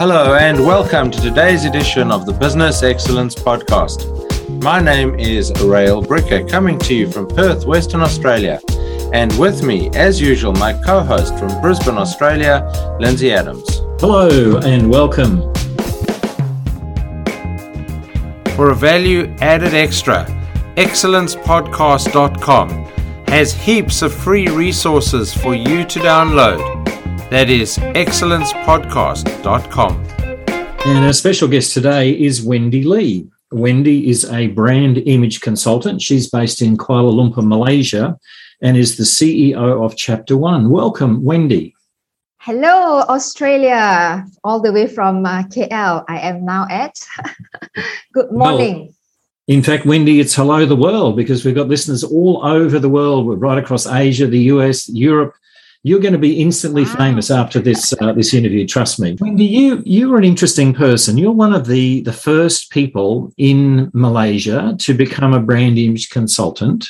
Hello, and welcome to today's edition of the Business Excellence Podcast. My name is Rael Bricker, coming to you from Perth, Western Australia. And with me, as usual, my co host from Brisbane, Australia, Lindsay Adams. Hello, and welcome. For a value added extra, excellencepodcast.com has heaps of free resources for you to download. That is excellencepodcast.com. And our special guest today is Wendy Lee. Wendy is a brand image consultant. She's based in Kuala Lumpur, Malaysia, and is the CEO of Chapter One. Welcome, Wendy. Hello, Australia, all the way from uh, KL. I am now at. Good morning. Well, in fact, Wendy, it's hello the world because we've got listeners all over the world. We're right across Asia, the US, Europe, you're going to be instantly wow. famous after this uh, this interview. Trust me, Wendy. You you are an interesting person. You're one of the the first people in Malaysia to become a brand image consultant.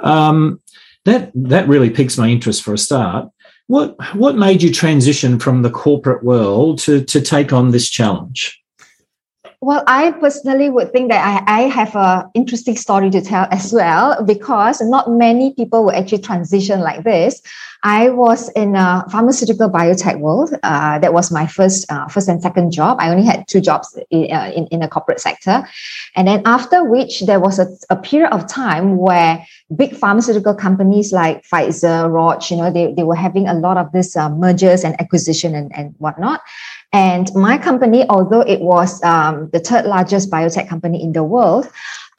Um, that that really piques my interest for a start. What what made you transition from the corporate world to to take on this challenge? Well, I personally would think that I, I have an interesting story to tell as well because not many people will actually transition like this. I was in a pharmaceutical biotech world. Uh, that was my first, uh, first and second job. I only had two jobs in, uh, in, in the corporate sector. And then after which there was a, a period of time where big pharmaceutical companies like Pfizer, Roche, you know, they, they were having a lot of this uh, mergers and acquisition and, and whatnot. And my company, although it was um, the third largest biotech company in the world,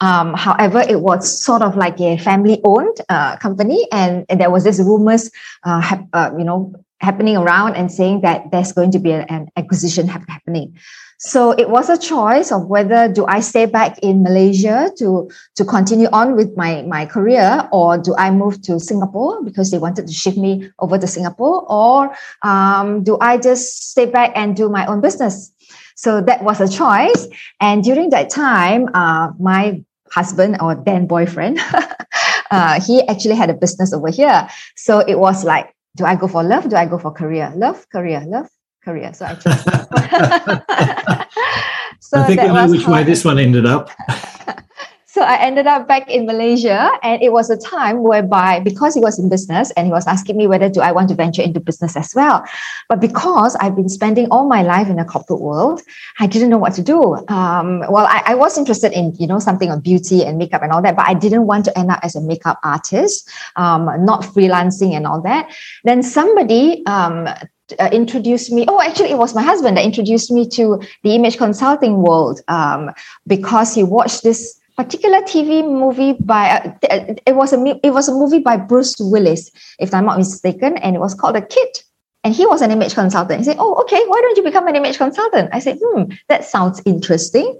um, however, it was sort of like a family-owned uh, company, and, and, there was this rumors, uh, uh, you know, happening around and saying that there's going to be a, an acquisition ha- happening. So it was a choice of whether do I stay back in Malaysia to, to continue on with my, my career or do I move to Singapore because they wanted to shift me over to Singapore or um, do I just stay back and do my own business? So that was a choice. And during that time, uh, my husband or then boyfriend, uh, he actually had a business over here. So it was like, do I go for love? Do I go for career? Love, career, love, career. So I chose. so I think I know which way this one ended up. so I ended up back in Malaysia, and it was a time whereby because he was in business and he was asking me whether do I want to venture into business as well, but because I've been spending all my life in the corporate world, I didn't know what to do. Um, well, I, I, was interested in you know something on beauty and makeup and all that, but I didn't want to end up as a makeup artist, um, not freelancing and all that. Then somebody um, uh, introduced me. Oh, actually, it was my husband that introduced me to the image consulting world um, because he watched this particular TV movie by. Uh, it was a it was a movie by Bruce Willis, if I'm not mistaken, and it was called The Kid. And he was an image consultant. He said, Oh, okay, why don't you become an image consultant? I said, Hmm, that sounds interesting.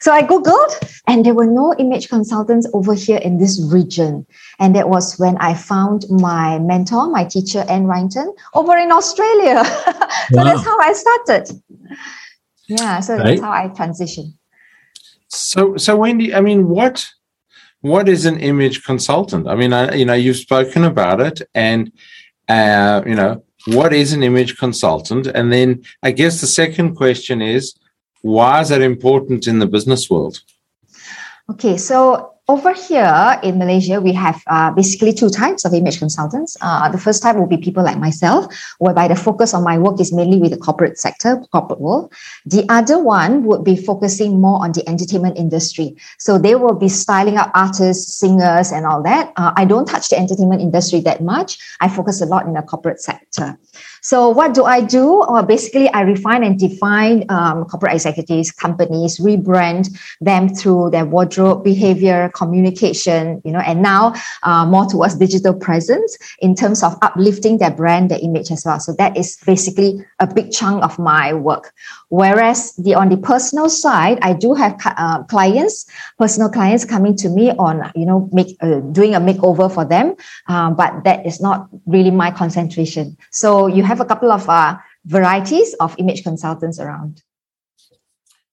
So I Googled, and there were no image consultants over here in this region. And that was when I found my mentor, my teacher, Anne Wrighton, over in Australia. so wow. that's how I started. Yeah, so right. that's how I transitioned. So, so Wendy, I mean, what what is an image consultant? I mean, I, you know, you've spoken about it, and uh, you know, what is an image consultant? And then I guess the second question is why is that important in the business world? Okay, so over here in Malaysia, we have uh, basically two types of image consultants. Uh, the first type will be people like myself, whereby the focus on my work is mainly with the corporate sector, corporate world. The other one would be focusing more on the entertainment industry. So they will be styling up artists, singers, and all that. Uh, I don't touch the entertainment industry that much. I focus a lot in the corporate sector. So what do I do? Well, basically, I refine and define um, corporate executives, companies, rebrand them through their wardrobe, behavior, communication, you know, and now uh, more towards digital presence in terms of uplifting their brand, their image as well. So that is basically a big chunk of my work. Whereas the on the personal side, I do have uh, clients, personal clients coming to me on, you know, make uh, doing a makeover for them, um, but that is not really my concentration. So you have a couple of uh, varieties of image consultants around.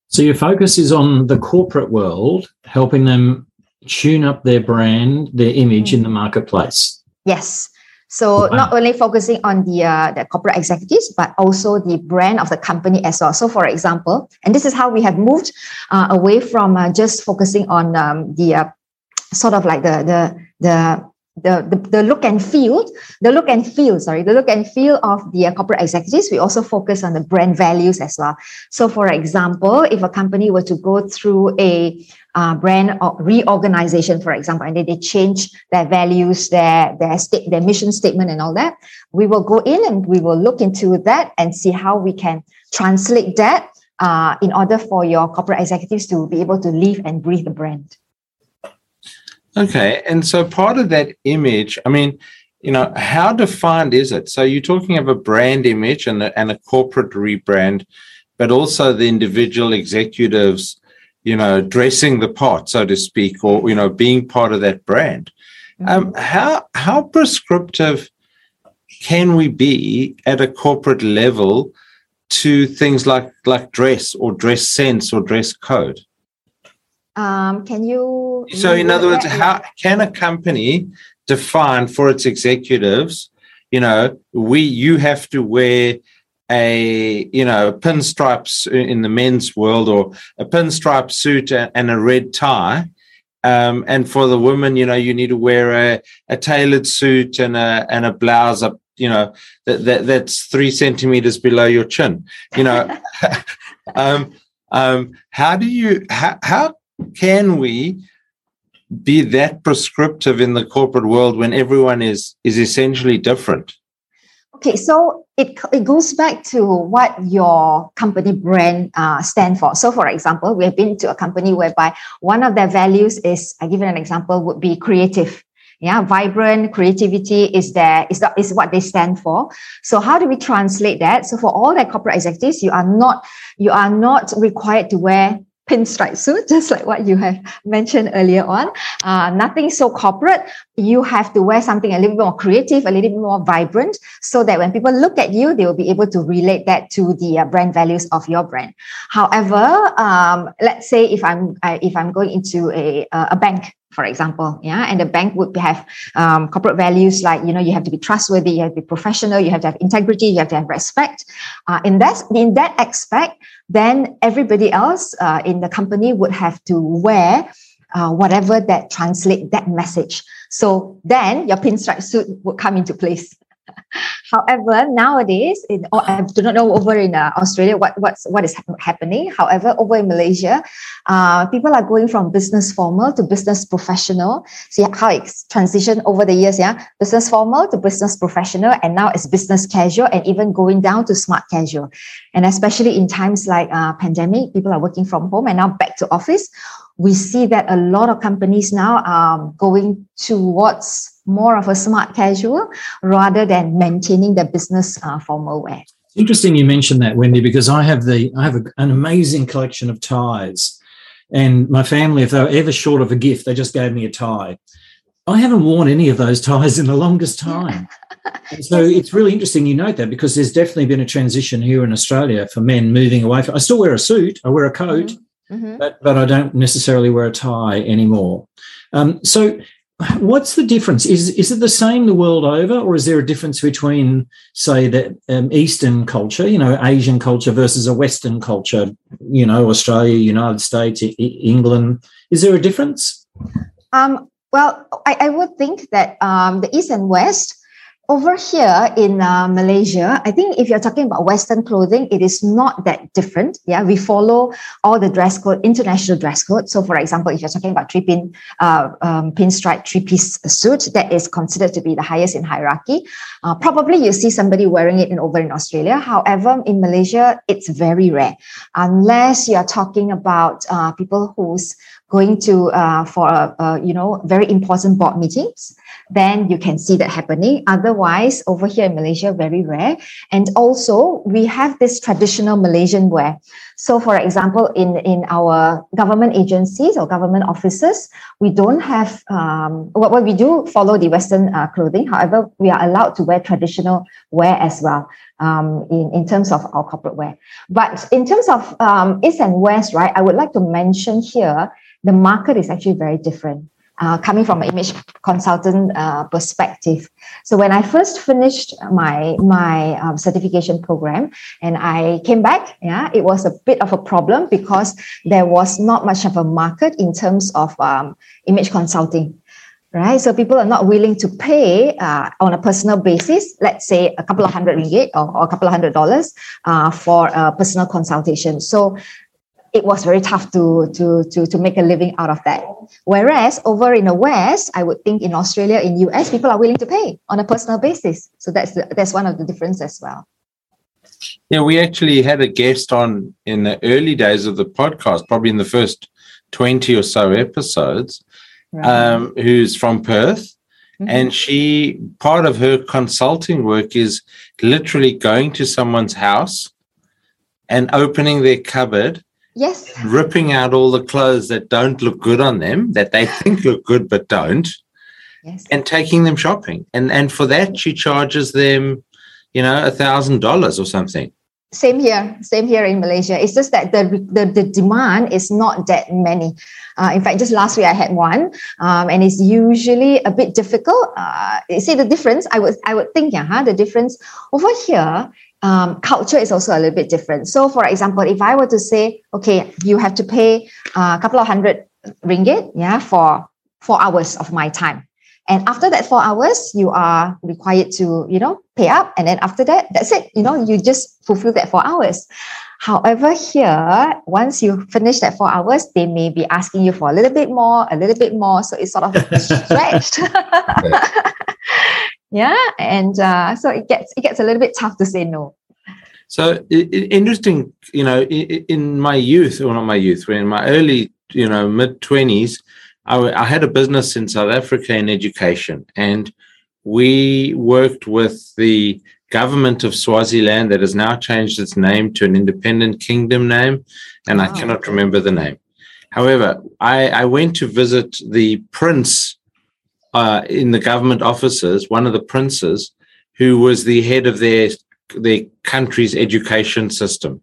So your focus is on the corporate world, helping them tune up their brand, their image mm. in the marketplace. Yes. So not only focusing on the uh, the corporate executives, but also the brand of the company as well. So, for example, and this is how we have moved uh, away from uh, just focusing on um, the uh, sort of like the the the the, the, the look and feel, the look and feel, sorry, the look and feel of the uh, corporate executives, we also focus on the brand values as well. So, for example, if a company were to go through a uh, brand reorganization, for example, and then they change their values, their their state, their mission statement, and all that, we will go in and we will look into that and see how we can translate that uh, in order for your corporate executives to be able to live and breathe the brand. Okay. And so part of that image, I mean, you know, how defined is it? So you're talking of a brand image and a, and a corporate rebrand, but also the individual executives, you know, dressing the part, so to speak, or, you know, being part of that brand. Mm-hmm. Um, how, how prescriptive can we be at a corporate level to things like, like dress or dress sense or dress code? Um, can you? So, in other words, how can a company define for its executives? You know, we you have to wear a you know pinstripes in the men's world or a pinstripe suit and a red tie. Um, and for the women, you know, you need to wear a, a tailored suit and a and a blouse up, you know, that, that that's three centimeters below your chin. You know, um, um, how do you how, how can we be that prescriptive in the corporate world when everyone is is essentially different? Okay, so it, it goes back to what your company brand uh, stand for. So, for example, we have been to a company whereby one of their values is, I give you an example, would be creative. Yeah, vibrant creativity is there is that is what they stand for. So, how do we translate that? So, for all their corporate executives, you are not you are not required to wear pinstripe suit, just like what you have mentioned earlier on. Uh, nothing so corporate. You have to wear something a little bit more creative, a little bit more vibrant, so that when people look at you, they will be able to relate that to the uh, brand values of your brand. However, um, let's say if I'm if I'm going into a a bank for example yeah and the bank would have um, corporate values like you know you have to be trustworthy you have to be professional you have to have integrity you have to have respect. Uh, in that in that aspect then everybody else uh, in the company would have to wear uh, whatever that translate that message. So then your pinstripe suit would come into place However, nowadays, in oh, I do not know over in uh, Australia what what's what is happening. However, over in Malaysia, uh, people are going from business formal to business professional. See how it's transitioned over the years, yeah. Business formal to business professional, and now it's business casual, and even going down to smart casual. And especially in times like uh, pandemic, people are working from home and now back to office. We see that a lot of companies now are going towards more of a smart casual rather than maintaining the business uh, formal wear. Interesting you mentioned that, Wendy, because I have the I have a, an amazing collection of ties, and my family, if they were ever short of a gift, they just gave me a tie. I haven't worn any of those ties in the longest time. so it's really interesting you note that because there's definitely been a transition here in Australia for men moving away from. I still wear a suit, I wear a coat, mm-hmm. mm-hmm. but but I don't necessarily wear a tie anymore. Um, so What's the difference? Is is it the same the world over, or is there a difference between, say, the um, Eastern culture, you know, Asian culture versus a Western culture, you know, Australia, United States, I- England? Is there a difference? Um, well, I, I, would think that um, the East and West over here in uh, Malaysia, I think if you're talking about Western clothing, it is not that different. Yeah, we follow all the dress code, international dress code. So, for example, if you're talking about three pin, uh, um, pinstripe three piece suit, that is considered to be the highest in hierarchy. Uh, probably you see somebody wearing it in over in Australia. However, in Malaysia, it's very rare, unless you are talking about uh, people who's going to uh, for you know very important board meetings then you can see that happening. Otherwise, over here in Malaysia, very rare. And also, we have this traditional Malaysian wear. So, for example, in, in our government agencies or government offices, we don't have, um, what, what we do follow the Western uh, clothing. However, we are allowed to wear traditional wear as well um, in, in terms of our corporate wear. But in terms of um, East and West, right, I would like to mention here the market is actually very different. uh, coming from an image consultant uh, perspective. So when I first finished my my um, certification program and I came back, yeah, it was a bit of a problem because there was not much of a market in terms of um, image consulting right? So people are not willing to pay uh, on a personal basis, let's say a couple of hundred ringgit or, or a couple of hundred dollars uh, for a personal consultation. So it was very tough to, to, to, to make a living out of that. Whereas over in the West, I would think in Australia, in US, people are willing to pay on a personal basis. So that's the, that's one of the difference as well. Yeah, we actually had a guest on in the early days of the podcast, probably in the first 20 or so episodes, right. um, who's from Perth. Mm-hmm. And she, part of her consulting work is literally going to someone's house and opening their cupboard Yes. Ripping out all the clothes that don't look good on them, that they think look good but don't. Yes. And taking them shopping. And and for that she charges them, you know, a thousand dollars or something. Same here, same here in Malaysia. It's just that the the, the demand is not that many. Uh, in fact, just last week I had one, um, and it's usually a bit difficult. Uh, you see the difference? I would I would think, yeah, huh? the difference over here um, culture is also a little bit different. So, for example, if I were to say, okay, you have to pay a couple of hundred ringgit, yeah, for four hours of my time, and after that four hours, you are required to, you know, pay up, and then after that, that's it. You know, you just fulfill that four hours. However, here, once you finish that four hours, they may be asking you for a little bit more, a little bit more. So it's sort of stretched. Yeah? And uh, so it gets it gets a little bit tough to say no. So it, it, interesting you know in, in, my youth or not my youth when in my early you know mid 20s I, I had a business in south africa in education and we worked with the government of swaziland that has now changed its name to an independent kingdom name and i cannot remember the name. However I, I went to visit the prince uh, in the government offices, one of the princes, who was the head of their their country's education system.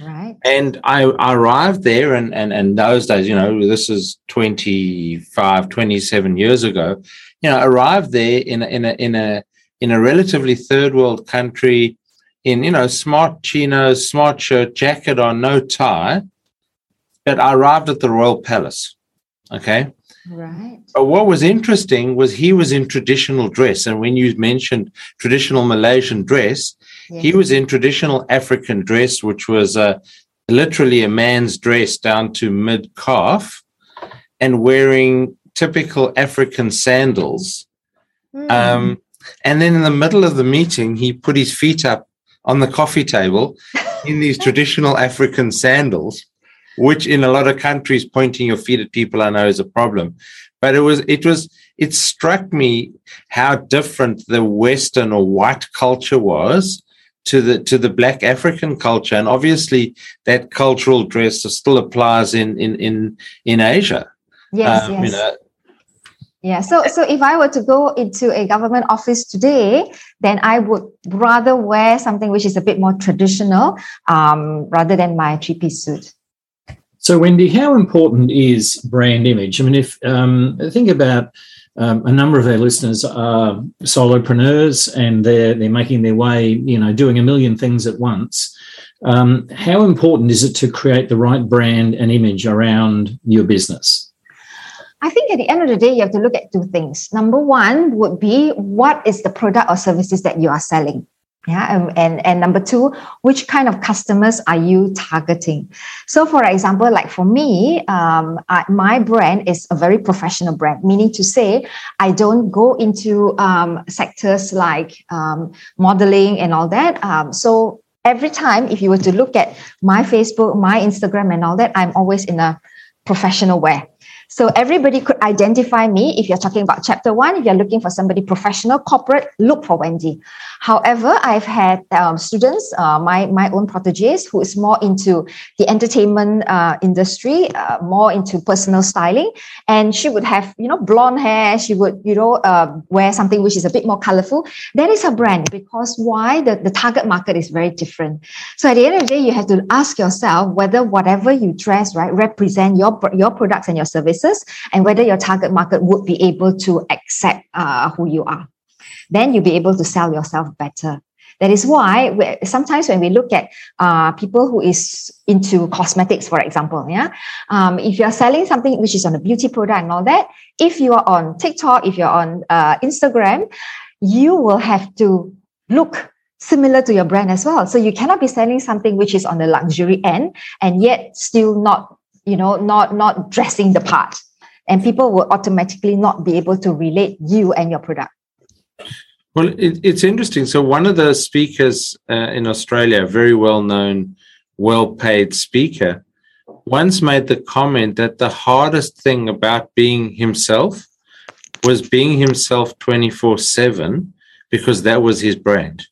Right. And I, I arrived there, and, and, and those days, you know, this is 25, 27 years ago, you know, arrived there in a, in a, in a, in a relatively third world country in, you know, smart chinos, smart shirt, jacket on, no tie. But I arrived at the Royal Palace. Okay. Right. But what was interesting was he was in traditional dress. And when you mentioned traditional Malaysian dress, he was in traditional African dress, which was uh, literally a man's dress down to mid calf and wearing typical African sandals. Mm. Um, and then in the middle of the meeting, he put his feet up on the coffee table in these traditional African sandals which in a lot of countries pointing your feet at people I know is a problem. But it was it was it struck me how different the Western or white culture was to the to the black African culture. And obviously that cultural dress still applies in in in, in Asia. Yes, um, yes. You know, yeah. So, so if I were to go into a government office today, then I would rather wear something which is a bit more traditional, um, rather than my three-piece suit. So, Wendy, how important is brand image? I mean, if um, think about um, a number of our listeners are solopreneurs and they're they're making their way, you know, doing a million things at once. Um, how important is it to create the right brand and image around your business? I think at the end of the day, you have to look at two things. Number one would be what is the product or services that you are selling? Yeah, and, and, number two, which kind of customers are you targeting? So, for example, like for me, um, I, my brand is a very professional brand, meaning to say, I don't go into um, sectors like um, modeling and all that. Um, so, every time, if you were to look at my Facebook, my Instagram, and all that, I'm always in a professional wear. So everybody could identify me if you're talking about chapter one. If you're looking for somebody professional, corporate, look for Wendy. However, I've had um, students, uh, my my own proteges, who is more into the entertainment uh, industry, uh, more into personal styling, and she would have you know blonde hair. She would you know uh, wear something which is a bit more colorful. That is her brand because why the the target market is very different. So at the end of the day, you have to ask yourself whether whatever you dress right represent your your products and your service and whether your target market would be able to accept uh, who you are. Then you'll be able to sell yourself better. That is why sometimes when we look at uh, people who is into cosmetics, for example, yeah, um, if you're selling something which is on a beauty product and all that, if you are on TikTok, if you're on uh, Instagram, you will have to look similar to your brand as well. So you cannot be selling something which is on the luxury end and yet still not, you know, not not dressing the part. And people will automatically not be able to relate you and your product. Well, it, it's interesting. So one of the speakers uh, in Australia, a very well known, well paid speaker, once made the comment that the hardest thing about being himself was being himself 24 7 because that was his brand.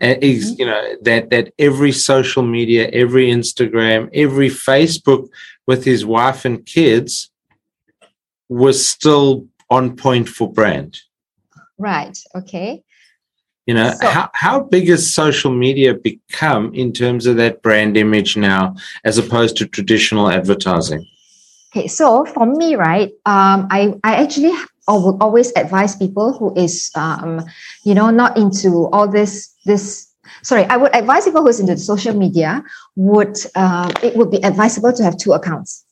And mm-hmm. you know that that every social media, every Instagram, every Facebook with his wife and kids was still on point for brand. Right. Okay. You know, so, how, how big has social media become in terms of that brand image now as opposed to traditional advertising? Okay, so for me, right, um, I, I actually would always advise people who is, um, you know, not into all this, this, sorry, I would advise people who's into social media would, uh, it would be advisable to have two accounts.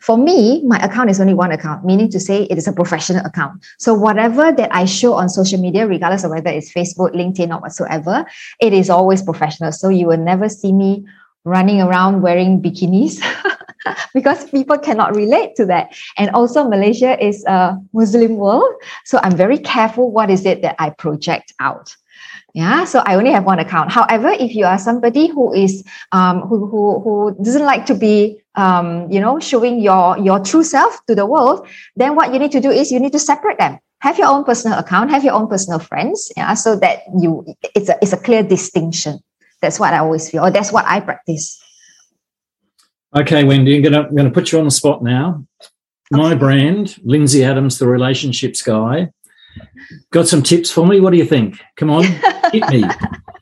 For me, my account is only one account, meaning to say it is a professional account. So whatever that I show on social media, regardless of whether it's Facebook, LinkedIn, or whatsoever, it is always professional. So you will never see me running around wearing bikinis because people cannot relate to that. And also Malaysia is a Muslim world. So I'm very careful what is it that I project out. Yeah, so I only have one account. However, if you are somebody who is um, who, who who doesn't like to be um, you know showing your your true self to the world, then what you need to do is you need to separate them. Have your own personal account, have your own personal friends, yeah, so that you it's a it's a clear distinction. That's what I always feel, or that's what I practice. Okay, Wendy, I'm I'm gonna put you on the spot now. My brand, Lindsay Adams, the relationships guy. Got some tips for me? What do you think? Come on, hit me.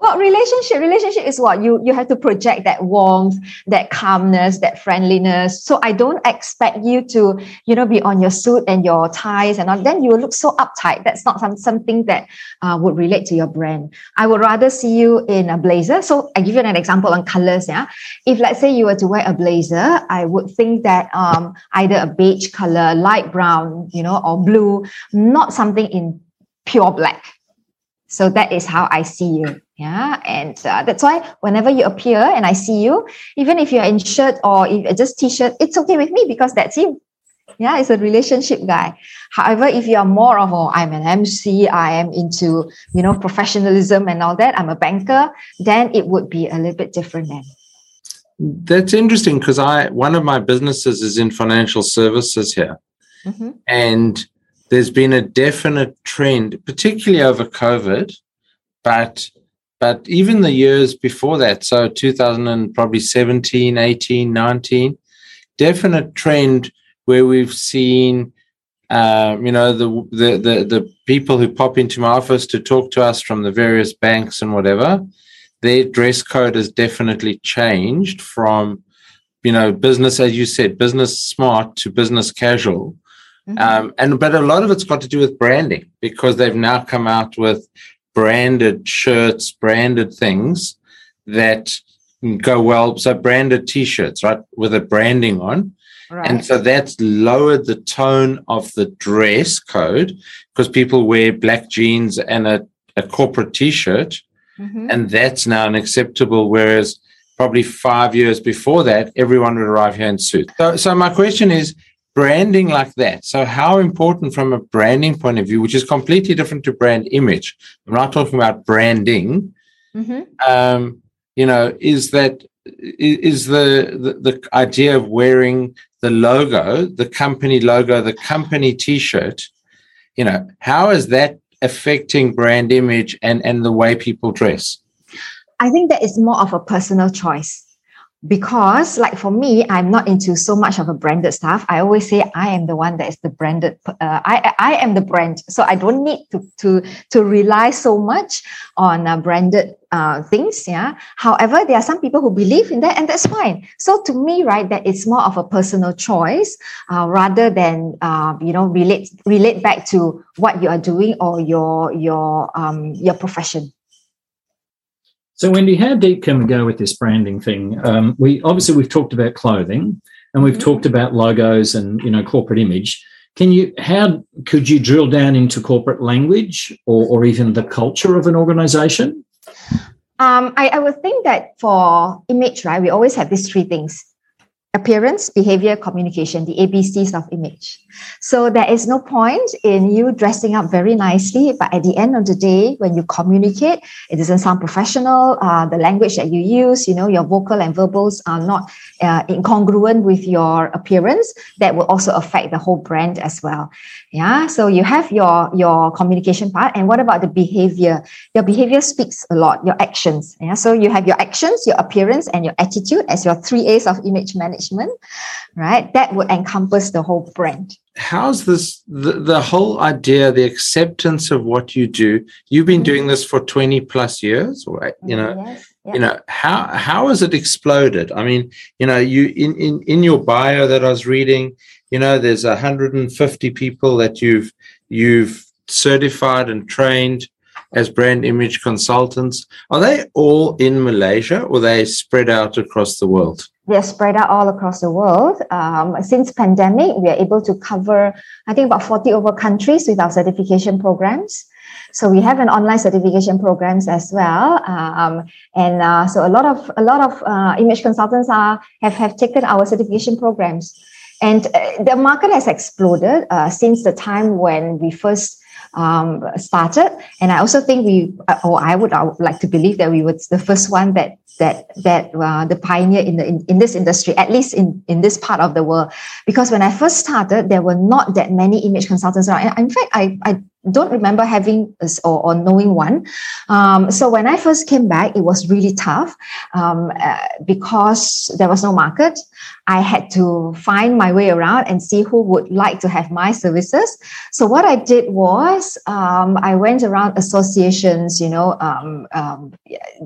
well relationship relationship is what you you have to project that warmth that calmness that friendliness. So i don't expect you to you know be on your suit and your ties and all. Then you look so uptight. That's not some, something that uh, would relate to your brand. I would rather see you in a blazer. So i give you an example on colors yeah. If let's say you were to wear a blazer i would think that um, either a beige color light brown you know or blue not something in pure black so that is how I see you. Yeah. And uh, that's why whenever you appear and I see you, even if you're in shirt or if just t-shirt, it's okay with me because that's you. Yeah, it's a relationship guy. However, if you are more of, oh, I'm an MC, I am into, you know, professionalism and all that, I'm a banker, then it would be a little bit different then. That's interesting because I one of my businesses is in financial services here. Mm-hmm. And there's been a definite trend, particularly over COVID, but but even the years before that, so 2000 and probably 17, 18, 19, definite trend where we've seen, um, you know, the, the the the people who pop into my office to talk to us from the various banks and whatever, their dress code has definitely changed from, you know, business as you said, business smart to business casual Mm-hmm. Um, and but a lot of it's got to do with branding because they've now come out with branded shirts, branded things that go well. So branded T-shirts, right, with a branding on. Right. And so that's lowered the tone of the dress code because people wear black jeans and a, a corporate T-shirt, mm-hmm. and that's now unacceptable. Whereas probably five years before that, everyone would arrive here in suits. So, so my question is, branding like that. So, how important from a branding point of view, which is completely different to brand image, I'm not talking about branding. Mm-hmm. Um, you know, is that is the, the the idea of wearing the logo, the company logo, the company T-shirt? You know, how is that affecting brand image and and the way people dress? I think that is more of a personal choice because like for me i'm not into so much of a branded stuff. I always say i am the one that is the branded uh, i i am the brand. So i don't need to to to rely so much on uh, branded uh, things yeah. However there are some people who believe in that and that's fine. So to me right that it's more of a personal choice uh, rather than uh, you know relate relate back to what you are doing or your your um your profession so, Wendy, how deep can we go with this branding thing? Um, we obviously we've talked about clothing, and we've mm-hmm. talked about logos and you know corporate image. Can you? How could you drill down into corporate language or, or even the culture of an organization? Um, I, I would think that for image, right, we always have these three things: appearance, behavior, communication, the ABCs of image. So there is no point in you dressing up very nicely, but at the end of the day, when you communicate, it doesn't sound professional. Uh, the language that you use, you know, your vocal and verbals are not uh, incongruent with your appearance. That will also affect the whole brand as well. Yeah. So you have your your communication part, and what about the behavior? Your behavior speaks a lot. Your actions. Yeah. So you have your actions, your appearance, and your attitude as your three A's of image management, right? That would encompass the whole brand how's this the, the whole idea the acceptance of what you do you've been doing mm-hmm. this for 20 plus years right you know yes, yes. you know how how has it exploded i mean you know you in in, in your bio that i was reading you know there's 150 people that you've you've certified and trained as brand image consultants are they all in malaysia or they spread out across the world they're spread out all across the world. Um, since pandemic, we are able to cover, I think, about 40 over countries with our certification programs. So we have an online certification programs as well, um, and uh, so a lot of a lot of uh, image consultants are have have taken our certification programs, and uh, the market has exploded uh, since the time when we first um, started. And I also think we, or I would, I would like to believe that we were the first one that that that uh, the pioneer in the in, in this industry, at least in in this part of the world. Because when I first started, there were not that many image consultants around. And In fact, I I don't remember having or, or knowing one. Um, so when I first came back, it was really tough um, uh, because there was no market. I had to find my way around and see who would like to have my services. So what I did was um, I went around associations, you know, um, um,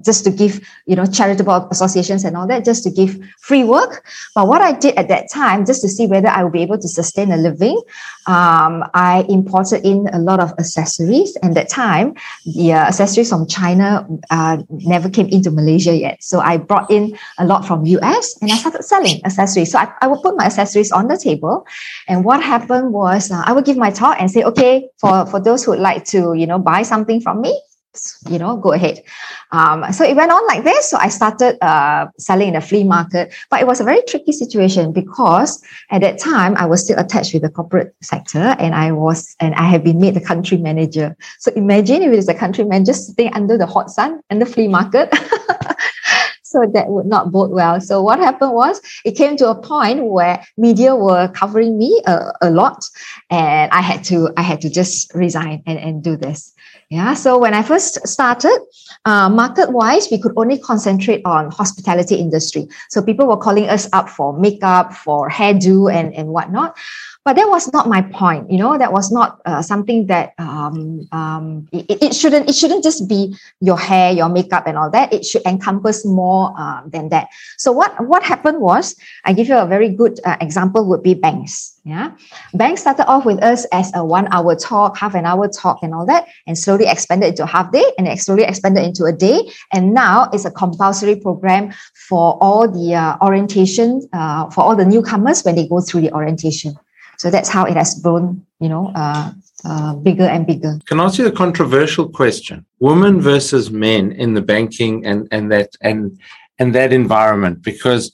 just to give, you know, charitable associations and all that, just to give free work. But what I did at that time, just to see whether I would be able to sustain a living, um, I imported in a lot of accessories. And that time, the uh, accessories from China uh, never came into Malaysia yet. So I brought in a lot from US and I started selling accessories accessories. So I, I would put my accessories on the table. And what happened was uh, I would give my talk and say, okay, for, for those who would like to, you know, buy something from me, you know, go ahead. Um, so it went on like this. So I started uh, selling in a flea market, but it was a very tricky situation because at that time I was still attached with the corporate sector, and I was and I have been made the country manager. So imagine if it is a country manager sitting under the hot sun and the flea market. So that would not bode well. So what happened was it came to a point where media were covering me a, a lot, and I had to I had to just resign and, and do this. Yeah. So when I first started, uh, market wise, we could only concentrate on hospitality industry. So people were calling us up for makeup, for hairdo, and and whatnot but that was not my point you know that was not uh, something that um, um, it, it, shouldn't it shouldn't just be your hair your makeup and all that. It should encompass more uh, than that. So what what happened was i give you a very good uh, example would be banks yeah? Banks started off with us as a one hour talk half an hour talk and all that and slowly expanded into a half day and slowly expanded into a day. And now it's a compulsory program for all the uh, orientation uh, for all the newcomers when they go through the orientation so that's how it has grown, you know, uh, uh, bigger and bigger. Can I ask you a controversial question? Women versus men in the banking and and that and and that environment, because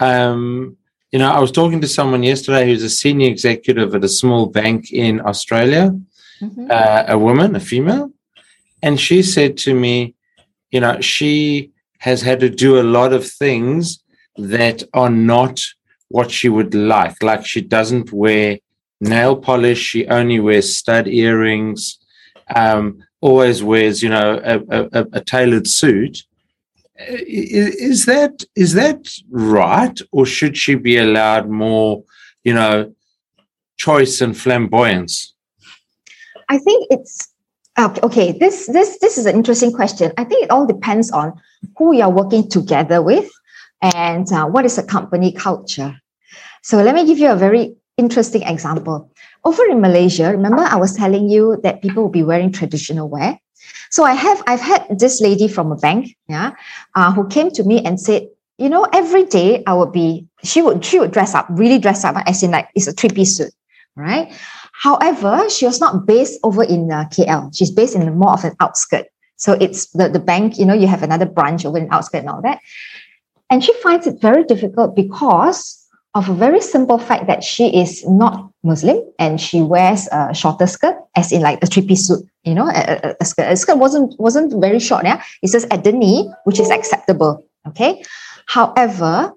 um, you know, I was talking to someone yesterday who's a senior executive at a small bank in Australia, mm-hmm. uh, a woman, a female, and she said to me, you know, she has had to do a lot of things that are not what she would like. Like she doesn't wear nail polish. She only wears stud earrings. Um, always wears, you know, a, a, a tailored suit. is that is that right, or should she be allowed more, you know, choice and flamboyance? I think it's okay. This this this is an interesting question. I think it all depends on who you're working together with and uh, what is the company culture. So let me give you a very interesting example. Over in Malaysia, remember I was telling you that people will be wearing traditional wear. So I have I've had this lady from a bank, yeah, uh, who came to me and said, you know, every day I would be she would she would dress up, really dress up, as in like it's a three piece suit, right? However, she was not based over in uh, KL. She's based in more of an outskirt. So it's the, the bank, you know, you have another branch over in outskirt and all that. And she finds it very difficult because of a very simple fact that she is not Muslim and she wears a shorter skirt, as in like a three-piece suit, you know, a, a, a skirt. A skirt wasn't wasn't very short, yeah. It's just at the knee, which is acceptable. Okay. However,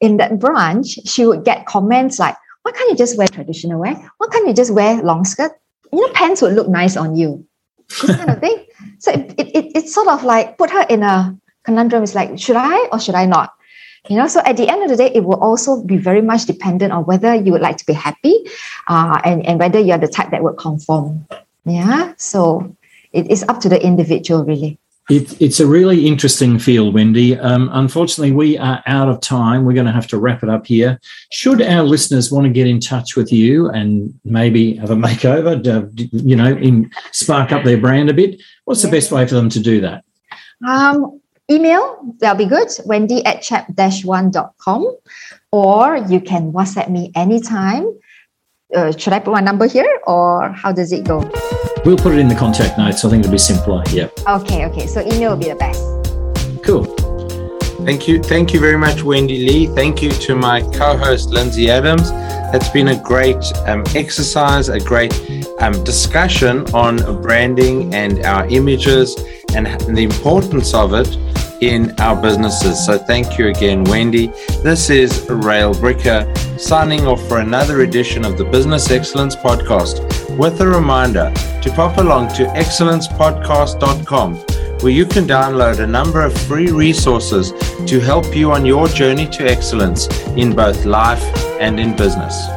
in that branch, she would get comments like, why can't you just wear traditional wear? Why can't you just wear long skirt? You know, pants would look nice on you. This kind of thing. So it, it, it, it sort of like put her in a conundrum. is like, should I or should I not? You know, so at the end of the day, it will also be very much dependent on whether you would like to be happy uh, and, and whether you're the type that would conform. Yeah. So it is up to the individual, really. It, it's a really interesting field, Wendy. Um, unfortunately, we are out of time. We're going to have to wrap it up here. Should our listeners want to get in touch with you and maybe have a makeover, to, you know, in, spark up their brand a bit, what's the best way for them to do that? Um, email, that'll be good, wendy at chap-one.com. Or you can WhatsApp me anytime. Uh, should I put my number here or how does it go? We'll put it in the contact notes. I think it'll be simpler. Yeah. Okay, okay. So email will be the best. Cool. Thank you. Thank you very much, Wendy Lee. Thank you to my co host, Lindsay Adams. That's been a great um, exercise, a great um, discussion on branding and our images and the importance of it in our businesses. So thank you again, Wendy. This is Rael Bricker signing off for another edition of the Business Excellence Podcast with a reminder to pop along to excellencepodcast.com where you can download a number of free resources to help you on your journey to excellence in both life and in business.